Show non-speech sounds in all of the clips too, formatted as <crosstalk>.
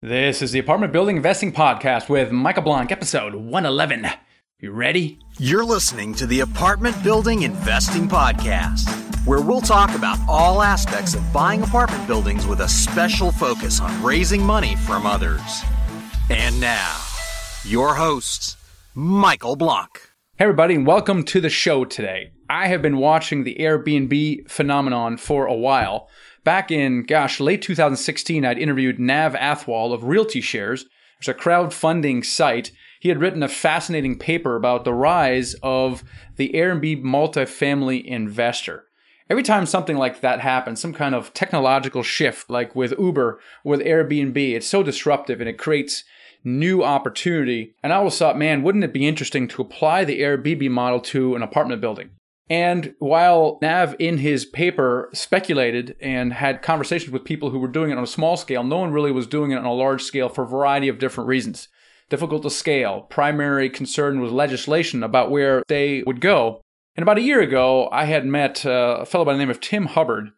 This is the Apartment Building Investing Podcast with Michael Blank, episode 111. You ready? You're listening to the Apartment Building Investing Podcast, where we'll talk about all aspects of buying apartment buildings with a special focus on raising money from others. And now, your host, Michael Blank. Hey, everybody, and welcome to the show today. I have been watching the Airbnb phenomenon for a while. Back in, gosh, late 2016, I'd interviewed Nav Athwal of Realty Shares. It's a crowdfunding site. He had written a fascinating paper about the rise of the Airbnb multifamily investor. Every time something like that happens, some kind of technological shift, like with Uber, with Airbnb, it's so disruptive and it creates new opportunity. And I always thought, man, wouldn't it be interesting to apply the Airbnb model to an apartment building? And while Nav in his paper speculated and had conversations with people who were doing it on a small scale, no one really was doing it on a large scale for a variety of different reasons. Difficult to scale. Primary concern was legislation about where they would go. And about a year ago, I had met uh, a fellow by the name of Tim Hubbard,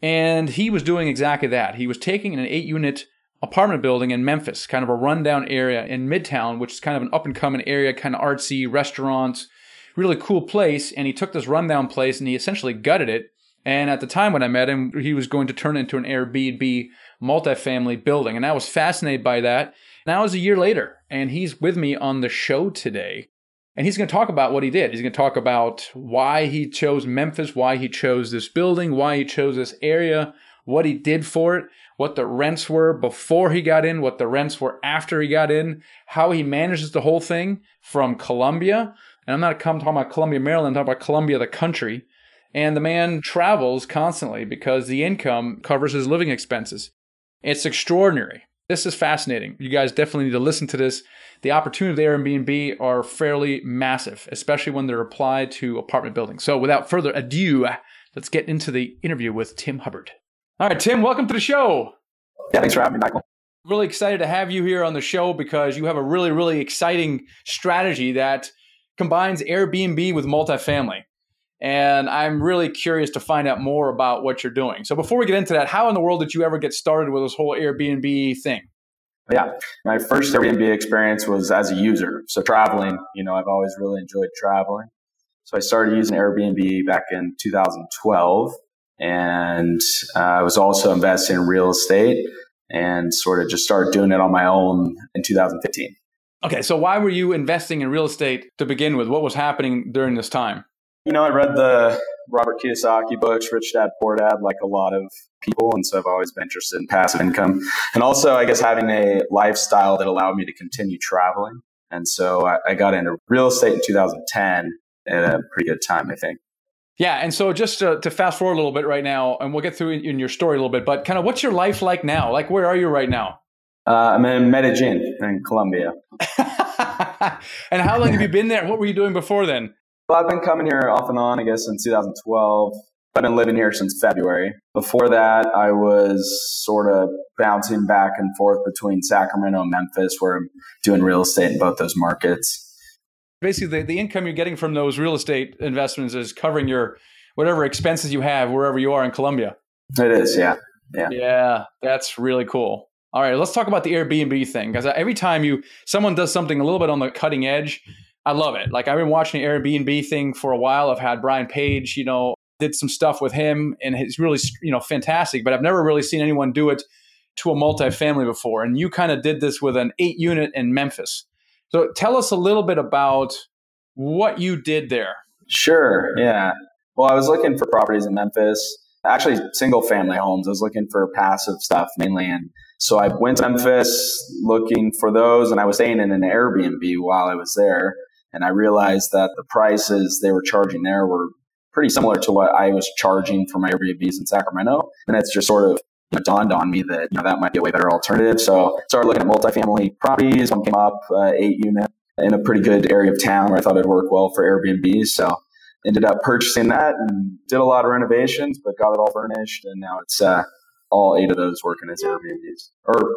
and he was doing exactly that. He was taking an eight unit apartment building in Memphis, kind of a rundown area in Midtown, which is kind of an up and coming area, kind of artsy, restaurants, really cool place. And he took this rundown place and he essentially gutted it. And at the time when I met him, he was going to turn it into an Airbnb multifamily building. And I was fascinated by that. Now it's a year later, and he's with me on the show today. And he's going to talk about what he did. He's going to talk about why he chose Memphis, why he chose this building, why he chose this area, what he did for it, what the rents were before he got in, what the rents were after he got in, how he manages the whole thing from Colombia and I'm not talking about Columbia, Maryland, I'm talking about Colombia, the country. And the man travels constantly because the income covers his living expenses. It's extraordinary. This is fascinating. You guys definitely need to listen to this. The opportunities of Airbnb are fairly massive, especially when they're applied to apartment buildings. So without further ado, let's get into the interview with Tim Hubbard. All right, Tim, welcome to the show. Yeah, thanks for having me, Michael. Really excited to have you here on the show because you have a really, really exciting strategy that combines Airbnb with multifamily. And I'm really curious to find out more about what you're doing. So before we get into that, how in the world did you ever get started with this whole Airbnb thing? Yeah, my first Airbnb experience was as a user. So traveling, you know, I've always really enjoyed traveling. So I started using Airbnb back in 2012 and uh, I was also investing in real estate and sort of just started doing it on my own in 2015. Okay, so why were you investing in real estate to begin with? What was happening during this time? You know, I read the Robert Kiyosaki books, Rich Dad Poor Dad, like a lot of people. And so I've always been interested in passive income. And also, I guess, having a lifestyle that allowed me to continue traveling. And so I, I got into real estate in 2010 at a pretty good time, I think. Yeah, and so just to, to, fast forward a little bit right now, and we'll get through in, in your story a little bit, but kind of what's your life like now? Like, where are you right now? Uh, I'm in Medellin in Colombia. <laughs> and how long have you been there? What were you doing before then? Well, I've been coming here off and on, I guess, since 2012. I've been living here since February. Before that, I was sort of bouncing back and forth between Sacramento and Memphis, where I'm doing real estate in both those markets. Basically, the, the income you're getting from those real estate investments is covering your whatever expenses you have wherever you are in Colombia. It is, yeah. Yeah. Yeah, that's really cool. All right, let's talk about the Airbnb thing because uh, every time you someone does something a little bit on the cutting edge, I love it. Like I've been watching the Airbnb thing for a while. I've had Brian Page, you know, did some stuff with him, and it's really you know fantastic. But I've never really seen anyone do it to a multifamily before. And you kind of did this with an eight unit in Memphis. So tell us a little bit about what you did there. Sure. Yeah. Well, I was looking for properties in Memphis, actually single family homes. I was looking for passive stuff mainly, and so I went to Memphis looking for those, and I was staying in an Airbnb while I was there. And I realized that the prices they were charging there were pretty similar to what I was charging for my Airbnbs in Sacramento. And it's just sort of you know, dawned on me that you know that might be a way better alternative. So I started looking at multifamily properties. One came up, uh, eight unit in a pretty good area of town where I thought it'd work well for Airbnb. So ended up purchasing that and did a lot of renovations, but got it all furnished, and now it's uh, all eight of those working as Airbnbs or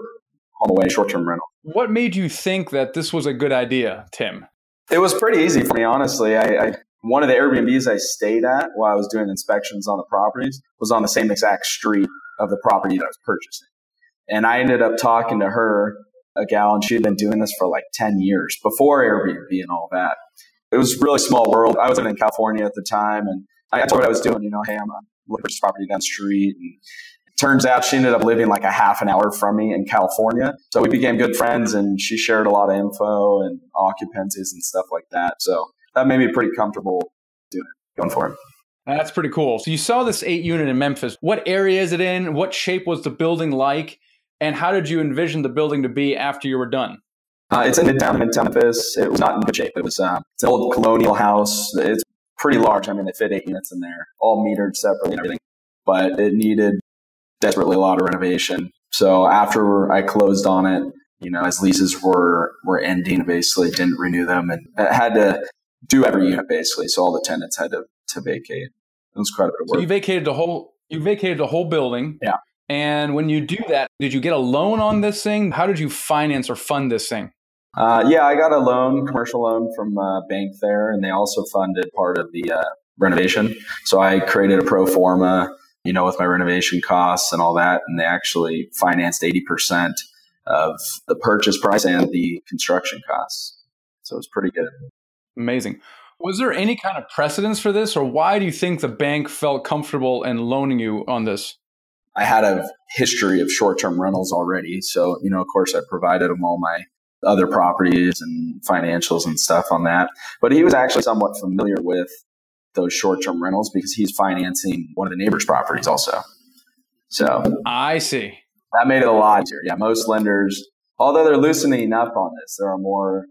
HomeAway short term rental. What made you think that this was a good idea, Tim? It was pretty easy for me, honestly. I, I one of the Airbnbs I stayed at while I was doing inspections on the properties was on the same exact street of the property that I was purchasing. And I ended up talking to her, a gal, and she had been doing this for like 10 years before Airbnb and all that. It was really small world. I was living in California at the time, and I told her what I was doing. You know, hey, I'm looking for property down the street. And turns out she ended up living like a half an hour from me in California. So we became good friends, and she shared a lot of info and occupancies and stuff like that. So that made me pretty comfortable doing it, going for it. That's pretty cool. So you saw this eight unit in Memphis. What area is it in? What shape was the building like? And how did you envision the building to be after you were done? Uh, it's in Midtown, Midtown Memphis. It was not in good shape. It was uh, it's an old colonial house. It's pretty large. I mean, it fit eight units in there, all metered separately and everything. But it needed desperately a lot of renovation. So after I closed on it, you know, as leases were were ending, basically didn't renew them, and had to do every unit basically. So all the tenants had to to vacate. It was quite a bit of work. So you vacated the whole you vacated the whole building. Yeah. And when you do that, did you get a loan on this thing? How did you finance or fund this thing? Uh, yeah, I got a loan, commercial loan from a bank there, and they also funded part of the uh, renovation. So I created a pro forma, you know, with my renovation costs and all that, and they actually financed 80% of the purchase price and the construction costs. So it was pretty good. Amazing. Was there any kind of precedence for this, or why do you think the bank felt comfortable in loaning you on this? I had a history of short term rentals already. So, you know, of course, I provided them all my other properties and financials and stuff on that. But he was actually somewhat familiar with those short term rentals because he's financing one of the neighbor's properties also. So I see. That made it a lot easier. Yeah, most lenders, although they're loosening up on this, there are more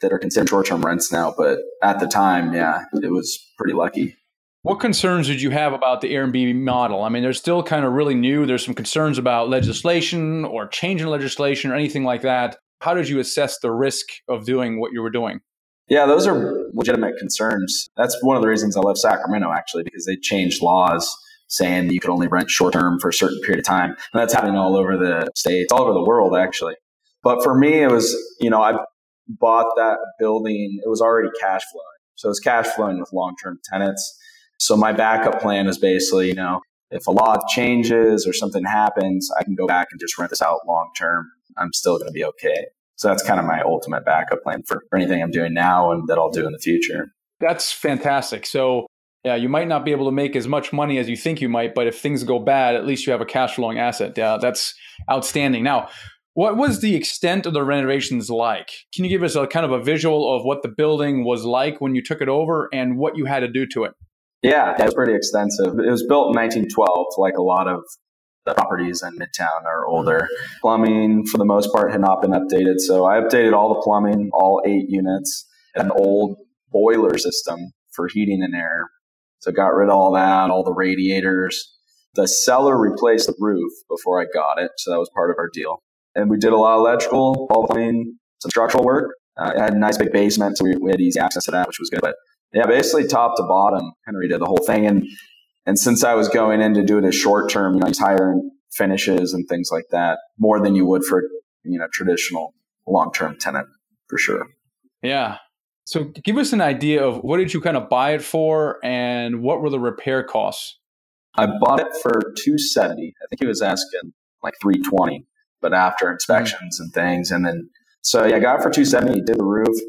that are considered short term rents now. But at the time, yeah, it was pretty lucky. What concerns did you have about the Airbnb model? I mean, they're still kind of really new. There's some concerns about legislation or changing legislation or anything like that. How did you assess the risk of doing what you were doing? Yeah, those are legitimate concerns. That's one of the reasons I left Sacramento, actually, because they changed laws saying you could only rent short term for a certain period of time. And that's happening all over the states, all over the world, actually. But for me, it was, you know, I bought that building, it was already cash flowing. So it's cash flowing with long term tenants. So my backup plan is basically, you know, if a law changes or something happens, I can go back and just rent this out long term. I'm still going to be okay. So that's kind of my ultimate backup plan for, for anything I'm doing now and that I'll do in the future. That's fantastic. So yeah, you might not be able to make as much money as you think you might, but if things go bad, at least you have a cash flowing asset. Yeah, that's outstanding. Now, what was the extent of the renovations like? Can you give us a kind of a visual of what the building was like when you took it over and what you had to do to it? Yeah, it was pretty extensive. It was built in 1912, like a lot of the properties in Midtown are older. Plumbing, for the most part, had not been updated. So I updated all the plumbing, all eight units, an old boiler system for heating and air. So got rid of all that, all the radiators. The seller replaced the roof before I got it. So that was part of our deal and we did a lot of electrical, all plumbing, some structural work. Uh, it had a nice big basement, so we, we, had easy access to that, which was good. But yeah, basically top to bottom, Henry did the whole thing. And and since I was going in to do it as short term, you know, hiring finishes and things like that more than you would for you know traditional long term tenant for sure. Yeah. So give us an idea of what did you kind of buy it for, and what were the repair costs? I bought it for two seventy. I think he was asking like three twenty but after inspections mm-hmm. and things. And then, so yeah, I got it for 270, did the roof.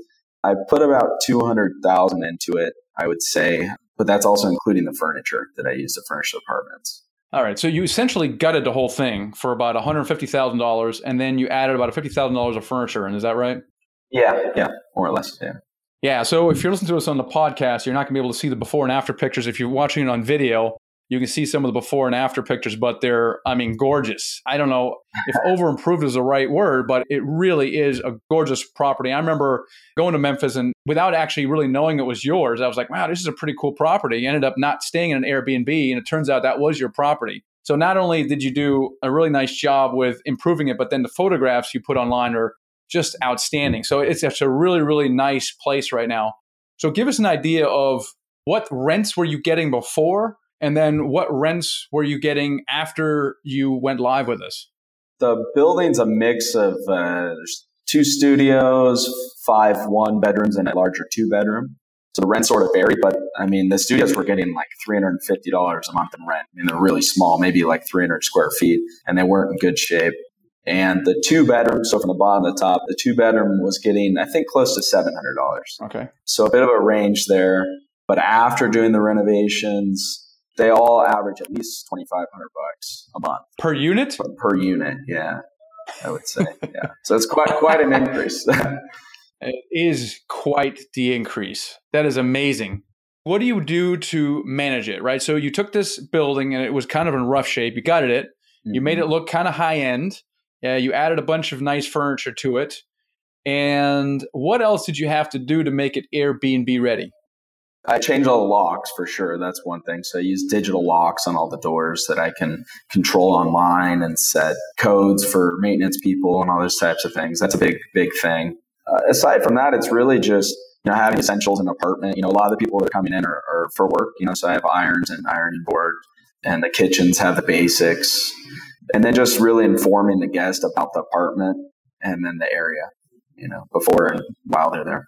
I put about 200,000 into it, I would say, but that's also including the furniture that I use to furnish the apartments. All right. So you essentially gutted the whole thing for about $150,000 and then you added about $50,000 of furniture. And is that right? Yeah. Yeah. More or less. Yeah. Yeah. So if you're listening to us on the podcast, you're not going to be able to see the before and after pictures. If you're watching it on video, you can see some of the before and after pictures, but they're, I mean, gorgeous. I don't know if <laughs> over improved is the right word, but it really is a gorgeous property. I remember going to Memphis and without actually really knowing it was yours, I was like, wow, this is a pretty cool property. You ended up not staying in an Airbnb, and it turns out that was your property. So not only did you do a really nice job with improving it, but then the photographs you put online are just outstanding. So it's, it's a really, really nice place right now. So give us an idea of what rents were you getting before and then what rents were you getting after you went live with this? The building's a mix of uh, two studios, five one bedrooms, and a larger two bedroom. So the rent sort of varied, but I mean, the studios were getting like $350 a month in rent. I mean, they're really small, maybe like 300 square feet, and they weren't in good shape. And the two bedroom, so from the bottom to the top, the two bedroom was getting, I think, close to $700. Okay. So a bit of a range there. But after doing the renovations, they all average at least 2500 bucks a month Per unit? per unit. Yeah. I would say. yeah. So it's quite, quite an increase. <laughs> It is quite the increase. That is amazing. What do you do to manage it, right? So you took this building and it was kind of in rough shape. You gutted it. You made Mm-hmm. it look kind of high end. Yeah, you added a bunch of nice furniture to it. And what else did you have to do to make it Airbnb ready? I change all the locks for sure. That's one thing. So I use digital locks on all the doors that I can control online and set codes for maintenance people and all those types of things. That's a big, big thing. Uh, aside from that, it's really just you know having essentials in an apartment. You know, a lot of the people that are coming in are, are for work. You know, so I have irons and ironing board, and the kitchens have the basics, and then just really informing the guest about the apartment and then the area. You know, before and while they're there.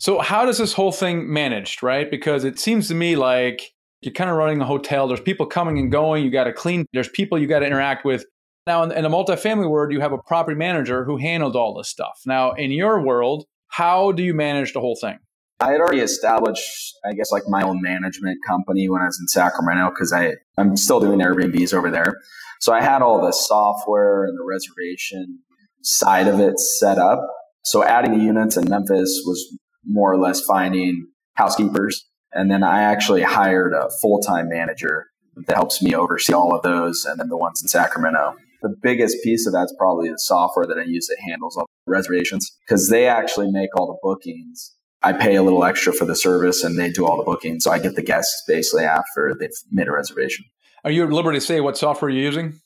So how does this whole thing managed, right? Because it seems to me like you're kind of running a hotel. There's people coming and going. You got to clean. There's people you got to interact with. Now, in, in a multifamily world, you have a property manager who handled all this stuff. Now, in your world, how do you manage the whole thing? I had already established, I guess, like my own management company when I was in Sacramento because I I'm still doing Airbnbs over there. So I had all the software and the reservation side of it set up. So adding the units in Memphis was more or less finding housekeepers, and then I actually hired a full time manager that helps me oversee all of those, and then the ones in Sacramento. The biggest piece of that's probably the software that I use that handles all the reservations because they actually make all the bookings I pay a little extra for the service and they do all the bookings. So I get the guests basically after they've made a reservation. Are you at liberty to say what software you're using?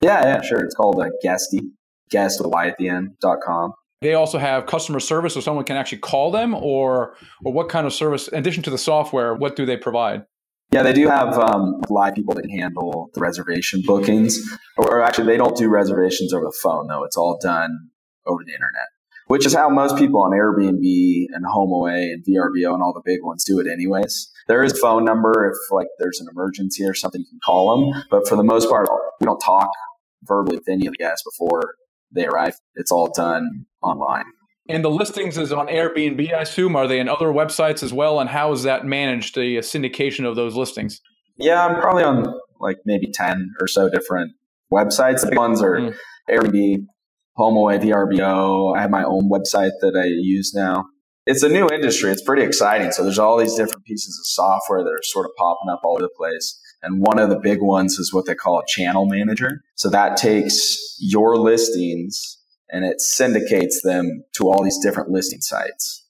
Yeah, yeah, sure. It's called a Guesty, guest with Y at the end dot com. They also have customer service, so someone can actually call them, or or what kind of service? In addition to the software, what do they provide? Yeah, they do have um, live people that handle the reservation bookings. Or, or actually, they don't do reservations over the phone, though. It's all done over the internet, which is how most people on Airbnb and HomeAway and VRBO and all the big ones do it, anyways. There is a phone number if like there's an emergency or something, you can call them. But for the most part, we don't talk verbally with any of the guests before they arrive. It's all done online. And the listings is on Airbnb, I assume. Are they in other websites as well? And how is that managed, the syndication of those listings? Yeah, I'm probably on like maybe 10 or so different websites. The big ones are Mm. Airbnb, HomeAway, VRBO. I have my own website that I use now. It's a new industry. It's pretty exciting. So there's all these different pieces of software that are sort of popping up all over the place. And one of the big ones is what they call a channel manager. So that takes your listings and it syndicates them to all these different listing sites.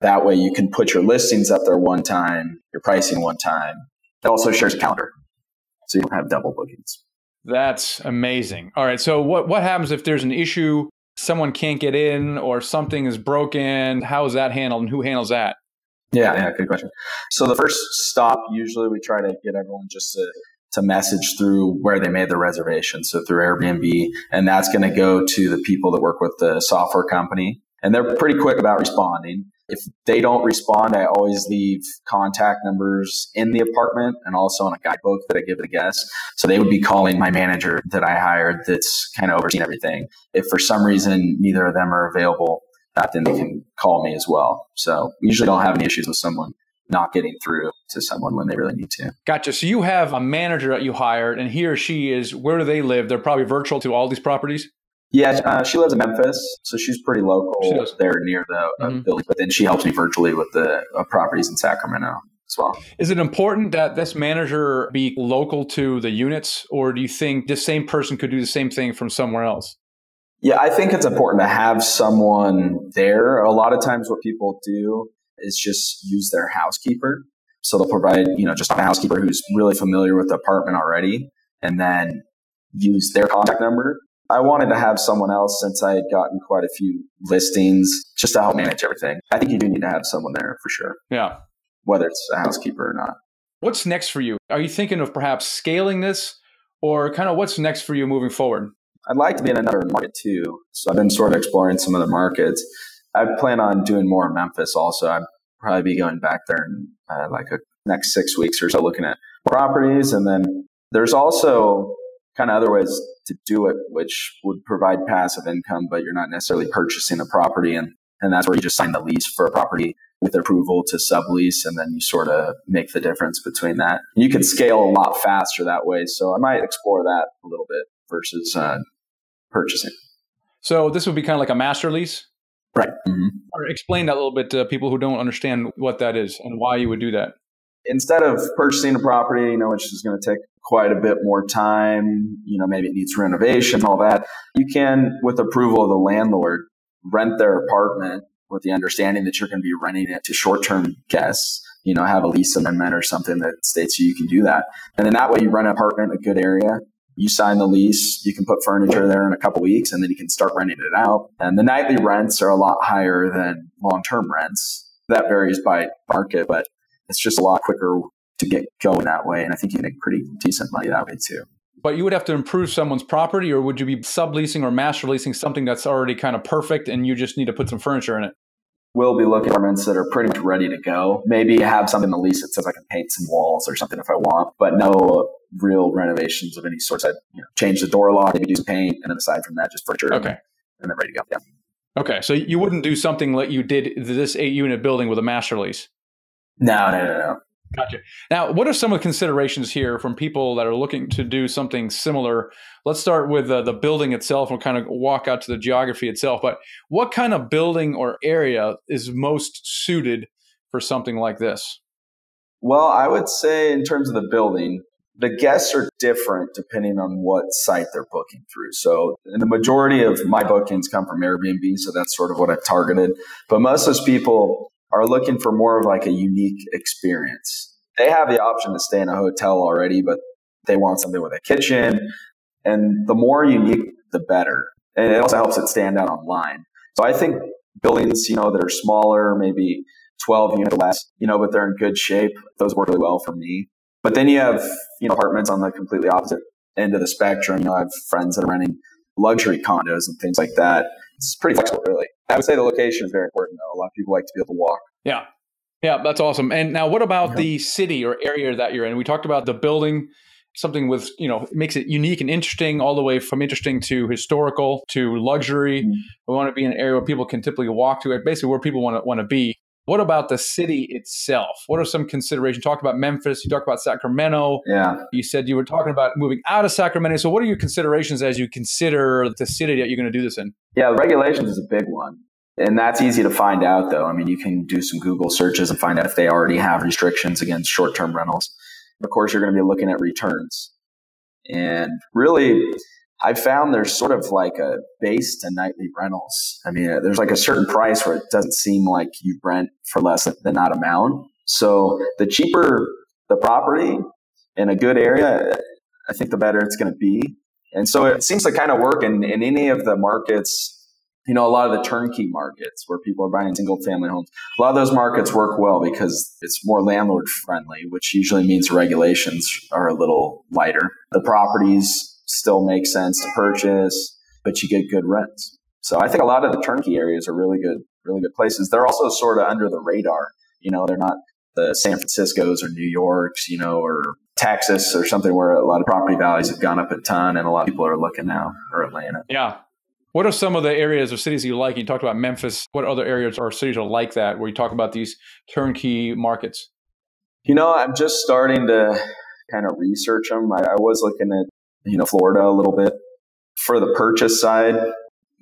That way you can put your listings up there one time, your pricing one time. It also shares a calendar. So you don't have double bookings. That's amazing. All right. So what what happens if there's an issue, someone can't get in, or something is broken? How is that handled, and who handles that? Yeah, yeah, good question. So the first stop, usually we try to get everyone just to, to message through where they made the reservation. So through Airbnb, and that's going to go to the people that work with the software company. And they're pretty quick about responding. If they don't respond, I always leave contact numbers in the apartment and also on a guidebook that I give the guests. So they would be calling my manager that I hired that's kind of overseeing everything. If for some reason neither of them are available, uh, then they can call me as well. So we usually don't have any issues with someone not getting through to someone when they really need to. Gotcha. So you have a manager that you hired, and he or she is where do they live? They're probably virtual to all these properties. Yeah, uh, she lives in Memphis, so she's pretty local She does. there near the uh, Mhm. building. But then she helps me virtually with the uh, properties in Sacramento as well. Is it important that this manager be local to the units, or do you think this same person could do the same thing from somewhere else? Yeah, I think it's important to have someone there. A lot of times, what people do is just use their housekeeper. So they'll provide, you know, just a housekeeper who's really familiar with the apartment already, and then use their contact number. I wanted to have someone else since I had gotten quite a few listings just to help manage everything. I think you do need to have someone there for sure, Yeah. whether it's a housekeeper or not. What's next for you? Are you thinking of perhaps scaling this, or kind of what's next for you moving forward? I'd like to be in another market too. So I've been sort of exploring some other markets. I plan on doing more in Memphis also. I'd probably be going back there in uh, like a next six weeks or so looking at properties. And then there's also kind of other ways to do it, which would provide passive income, but you're not necessarily purchasing a property. And, and that's where you just sign the lease for a property with approval to sublease, and then you sort of make the difference between that. You can scale a lot faster that way. So I might explore that a little bit versus uh, purchasing. So this would be kind of like a master lease? Right. Mm-hmm. Or explain that a little bit to people who don't understand what that is and why you would do that. Instead of purchasing a property, you know, which is going to take quite a bit more time, you know, maybe it needs renovation, all that, you can, with approval of the landlord, rent their apartment with the understanding that you're going to be renting it to short-term guests you know have a lease amendment or something that states you can do that and then that way you rent an apartment in a good area you sign the lease, you can put furniture there in a couple weeks, and then you can start renting it out. And the nightly rents are a lot higher than long term rents. That varies by market, but it's just a lot quicker to get going that way. And I think you make pretty decent money that way too. But you would have to improve someone's property, or would you be subleasing or master leasing something that's already kind of perfect and you just need to put some furniture in it? We'll be looking at apartments that are pretty much ready to go. Maybe have something in the lease that says I can paint some walls or something if I want, but no real renovations of any sort. I'd you know, change the door lock, maybe do some paint, and then aside from that, just furniture. Okay. And, and then ready to go. Yeah. Okay. So you wouldn't do something like you did this eight unit building with a master lease? No, no, no, no. Gotcha. Now, what are some of the considerations here from people that are looking to do something similar? Let's start with uh, the building itself and kind of walk out to the geography itself. But what kind of building or area is most suited for something like this? Well, I would say, in terms of the building, the guests are different depending on what site they're booking through. So, the majority of my bookings come from Airbnb, so that's sort of what I've targeted. But most of those people are looking for more of like a unique experience. They have the option to stay in a hotel already, but they want something with a kitchen. And the more unique, the better. And it also helps it stand out online. So I think buildings, you know, that are smaller, maybe 12 units less, you know, but they're in good shape, those work really well for me. But then you have, you know, apartments on the completely opposite end of the spectrum. You know, I have friends that are renting luxury condos and things like that. It's pretty flexible, really. I would say the location is very important, though. A lot of people like to be able to walk. Yeah. Yeah, that's awesome. And now, what about the city or area that you're in? We talked about the building, something with, you know, makes it unique and interesting, all the way from interesting to historical to luxury. Mm-hmm. We want to be in an area where people can typically walk to it, basically where people want to want to be. What about the city itself? What are some considerations? You talked about Memphis, you talked about Sacramento. Yeah. You said you were talking about moving out of Sacramento. So, what are your considerations as you consider the city that you're going to do this in? Yeah, regulations is a big one. And that's easy to find out, though. I mean, you can do some Google searches and find out if they already have restrictions against short term rentals. Of course, you're going to be looking at returns. And really, I found there's sort of like a base to nightly rentals. I mean, uh, there's like a certain price where it doesn't seem like you rent for less than that amount. So the cheaper the property in a good area, I think the better it's going to be. And so it seems to kind of work in, in any of the markets you know, a lot of the turnkey markets where people are buying single family homes, a lot of those markets work well because it's more landlord friendly, which usually means regulations are a little lighter. The properties still make sense to purchase, but you get good rents. So I think a lot of the turnkey areas are really good, really good places. They're also sort of under the radar. You know, they're not the San Franciscos or New Yorks, you know, or Texas or something where a lot of property values have gone up a ton and a lot of people are looking now or Atlanta. Yeah. What are some of the areas or cities you like? You talked about Memphis. What other areas or cities are like that where you talk about these turnkey markets? You know, I'm just starting to kind of research them. I, I was looking at, you know, Florida a little bit. For the purchase side,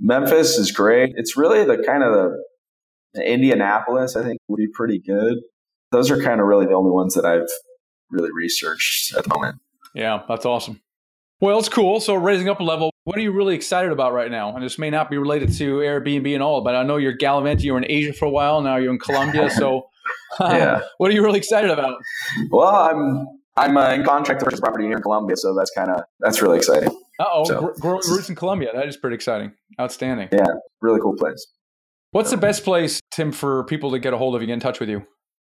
Memphis is great. It's really the kind of the, the Indianapolis, I think, would be pretty good. Those are kind of really the only ones that I've really researched at the moment. Yeah, that's awesome. Well, it's cool. So raising up a level, what are you really excited about right now? And this may not be related to Airbnb and all, but I know you're gallivanting. You were in Asia for a while. Now you're in Colombia. So, <laughs> yeah. what are you really excited about? Well, I'm I'm uh, in contract to purchase property here in Colombia, so that's kind of that's really exciting. Uh oh, so, growing roots in Colombia. That is pretty exciting. Outstanding. Yeah, really cool place. What's the best place, Tim, for people to get a hold of you, get in touch with you?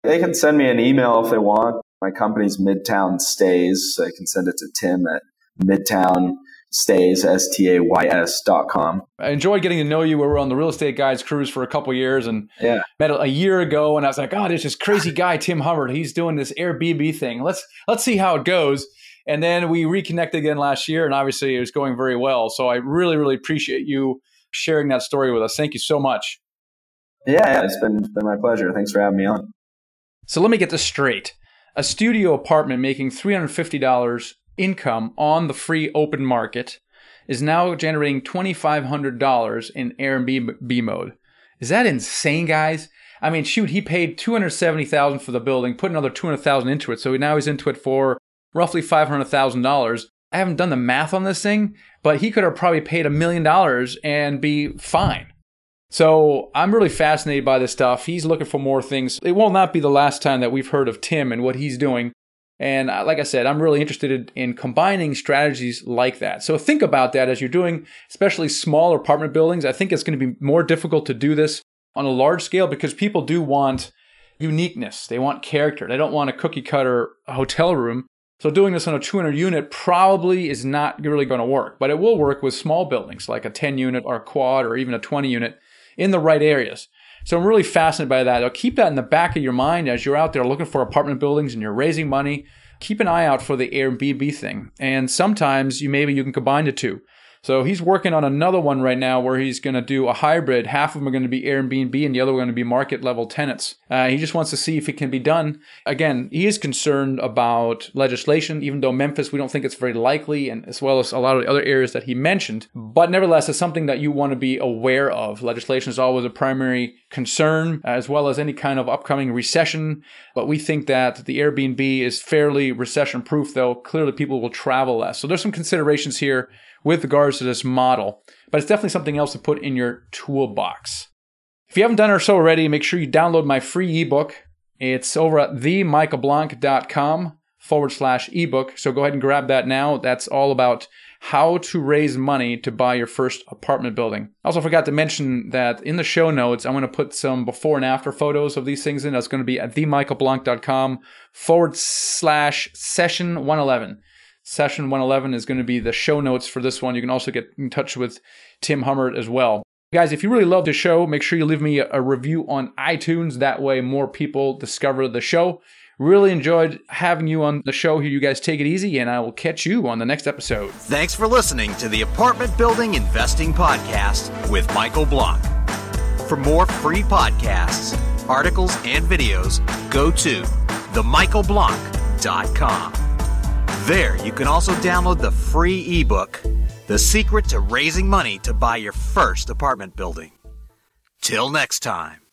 They can send me an email if they want. My company's Midtown Stays. So they can send it to Tim at Midtown stays s-t-a-y-s dot com i enjoyed getting to know you we were on the real estate guys cruise for a couple years and yeah met a year ago and i was like oh there's this crazy guy tim hubbard he's doing this airbnb thing let's let's see how it goes And then we reconnected again last year, and obviously it was going very well. So I really, really appreciate you sharing that story with us. Thank you so much. Yeah, yeah it's been, been my pleasure. Thanks for having me on. So let me get this straight. A studio apartment making $350 income on the free open market is now generating $2,500 in Airbnb mode. Is that insane, guys? I mean, shoot, he paid 270,000 for the building, put another 200,000 into it, so now he's into it for roughly $500,000. I haven't done the math on this thing, but he could have probably paid a million dollars and be fine. So I'm really fascinated by this stuff. He's looking for more things. It will not be the last time that we've heard of Tim and what he's doing. And like I said, I'm really interested in combining strategies like that. So think about that as you're doing, especially smaller apartment buildings. I think it's going to be more difficult to do this on a large scale because people do want uniqueness. They want character. They don't want a cookie cutter hotel room. So doing this on a 200 unit probably is not really going to work, but it will work with small buildings like a 10 unit or a quad or even a 20 unit in the right areas. So I'm really fascinated by that. I'll keep that in the back of your mind as you're out there looking for apartment buildings and you're raising money. Keep an eye out for the Airbnb thing. And sometimes you maybe you can combine the two. So he's working on another one right now where he's going to do a hybrid. Half of them are going to be Airbnb and the other are going to be market level tenants. Uh, he just wants to see if it can be done. Again, he is concerned about legislation, even though Memphis, we don't think it's very likely, and as well as a lot of the other areas that he mentioned. But nevertheless, it's something that you want to be aware of. Legislation is always a primary concern, as well as any kind of upcoming recession. But we think that the Airbnb is fairly recession proof, though clearly people will travel less. So there's some considerations here with regards to this model, but it's definitely something else to put in your toolbox. If you haven't done it so already, make sure you download my free ebook. It's over at themichaelblank.com forward slash ebook. So go ahead and grab that now. That's all about how to raise money to buy your first apartment building. I also forgot to mention that in the show notes, I'm going to put some before and after photos of these things in. That's going to be at themichaelblank.com forward slash session 111. Session 111 is going to be the show notes for this one. You can also get in touch with Tim Hubbard as well. Guys, if you really love the show, make sure you leave me a review on iTunes. That way, more people discover the show. Really enjoyed having you on the show here. You guys take it easy, and I will catch you on the next episode. Thanks for listening to the Apartment Building Investing Podcast with Michael Blank. For more free podcasts, articles, and videos, go to themichaelblank.com. There, you can also download the free ebook, The Secret to Raising Money to Buy Your First Apartment Building. Till next time.